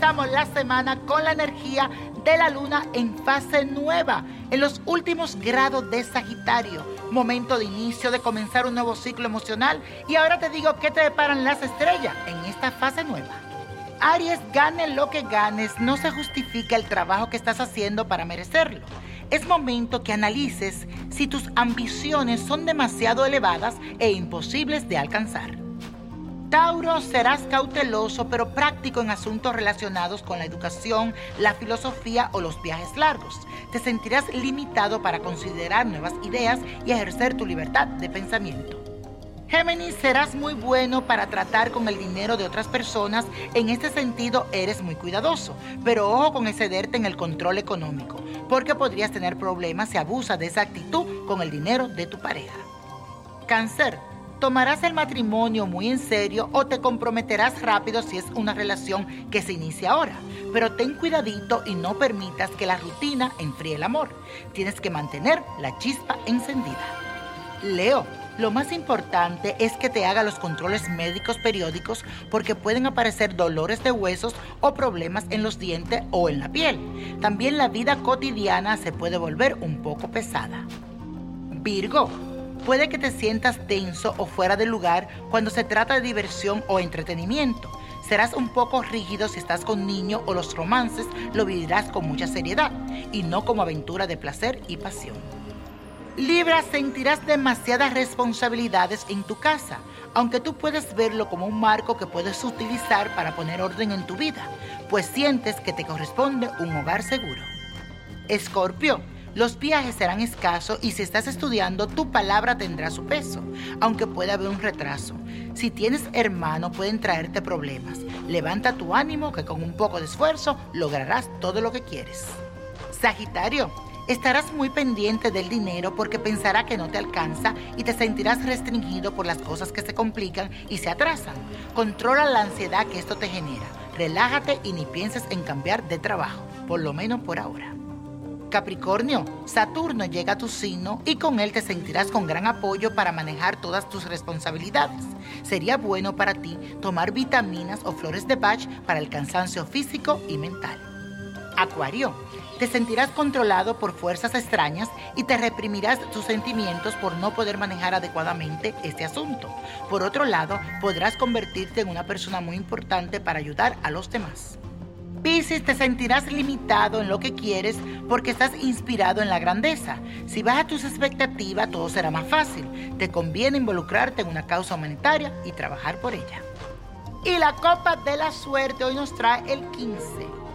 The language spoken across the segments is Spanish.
la semana con la energía de la luna en fase nueva, en los últimos grados de Sagitario. Momento de inicio de comenzar un nuevo ciclo emocional. Y ahora te digo qué te deparan las estrellas en esta fase nueva. Aries, gane lo que ganes, no se justifica el trabajo que estás haciendo para merecerlo. Es momento que analices si tus ambiciones son demasiado elevadas e imposibles de alcanzar. Tauro, serás cauteloso pero práctico en asuntos relacionados con la educación, la filosofía o los viajes largos. Te sentirás limitado para considerar nuevas ideas y ejercer tu libertad de pensamiento. Géminis, serás muy bueno para tratar con el dinero de otras personas. En este sentido, eres muy cuidadoso, pero ojo con excederte en el control económico, porque podrías tener problemas si abusas de esa actitud con el dinero de tu pareja. Cáncer, tomarás el matrimonio muy en serio o te comprometerás rápido si es una relación que se inicia ahora. Pero ten cuidadito y no permitas que la rutina enfríe el amor. Tienes que mantener la chispa encendida. Leo, lo más importante es que te haga los controles médicos periódicos porque pueden aparecer dolores de huesos o problemas en los dientes o en la piel. También la vida cotidiana se puede volver un poco pesada. Virgo, Puede que te sientas tenso o fuera de lugar cuando se trata de diversión o entretenimiento. Serás un poco rígido si estás con niños o los romances lo vivirás con mucha seriedad y no como aventura de placer y pasión. Libra, sentirás demasiadas responsabilidades en tu casa, aunque tú puedes verlo como un marco que puedes utilizar para poner orden en tu vida, pues sientes que te corresponde un hogar seguro. Escorpio, los viajes serán escasos y si estás estudiando, tu palabra tendrá su peso, aunque pueda haber un retraso. Si tienes hermano, pueden traerte problemas. Levanta tu ánimo que con un poco de esfuerzo lograrás todo lo que quieres. Sagitario, estarás muy pendiente del dinero porque pensará que no te alcanza y te sentirás restringido por las cosas que se complican y se atrasan. Controla la ansiedad que esto te genera. Relájate y ni pienses en cambiar de trabajo, por lo menos por ahora. Capricornio, Saturno llega a tu signo y con él te sentirás con gran apoyo para manejar todas tus responsabilidades. Sería bueno para ti tomar vitaminas o flores de Bach para el cansancio físico y mental. Acuario, te sentirás controlado por fuerzas extrañas y te reprimirás tus sentimientos por no poder manejar adecuadamente este asunto. Por otro lado, podrás convertirte en una persona muy importante para ayudar a los demás. Piscis, te sentirás limitado en lo que quieres porque estás inspirado en la grandeza. Si bajas tus expectativas, todo será más fácil. Te conviene involucrarte en una causa humanitaria y trabajar por ella. Y la copa de la suerte hoy nos trae el 15.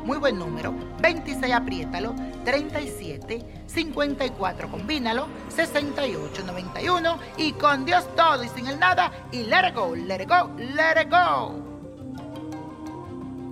Muy buen número. 26 apriétalo. 37, 54 combínalo. 68, 91. Y con Dios todo y sin el nada. Y let it go, let it go, let it go.